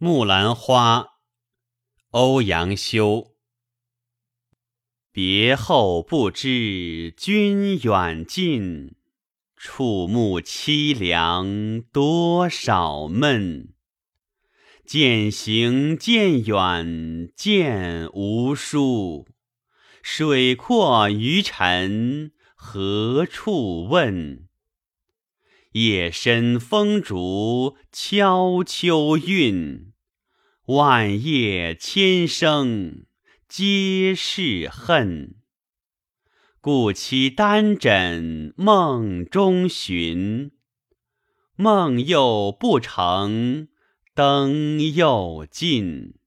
木兰花，欧阳修。别后不知君远近，触目凄凉多少闷。渐行渐远渐无书，水阔鱼沉何处问？夜深风竹敲秋韵，万叶千声皆是恨。故期单枕梦中寻，梦又不成，灯又尽。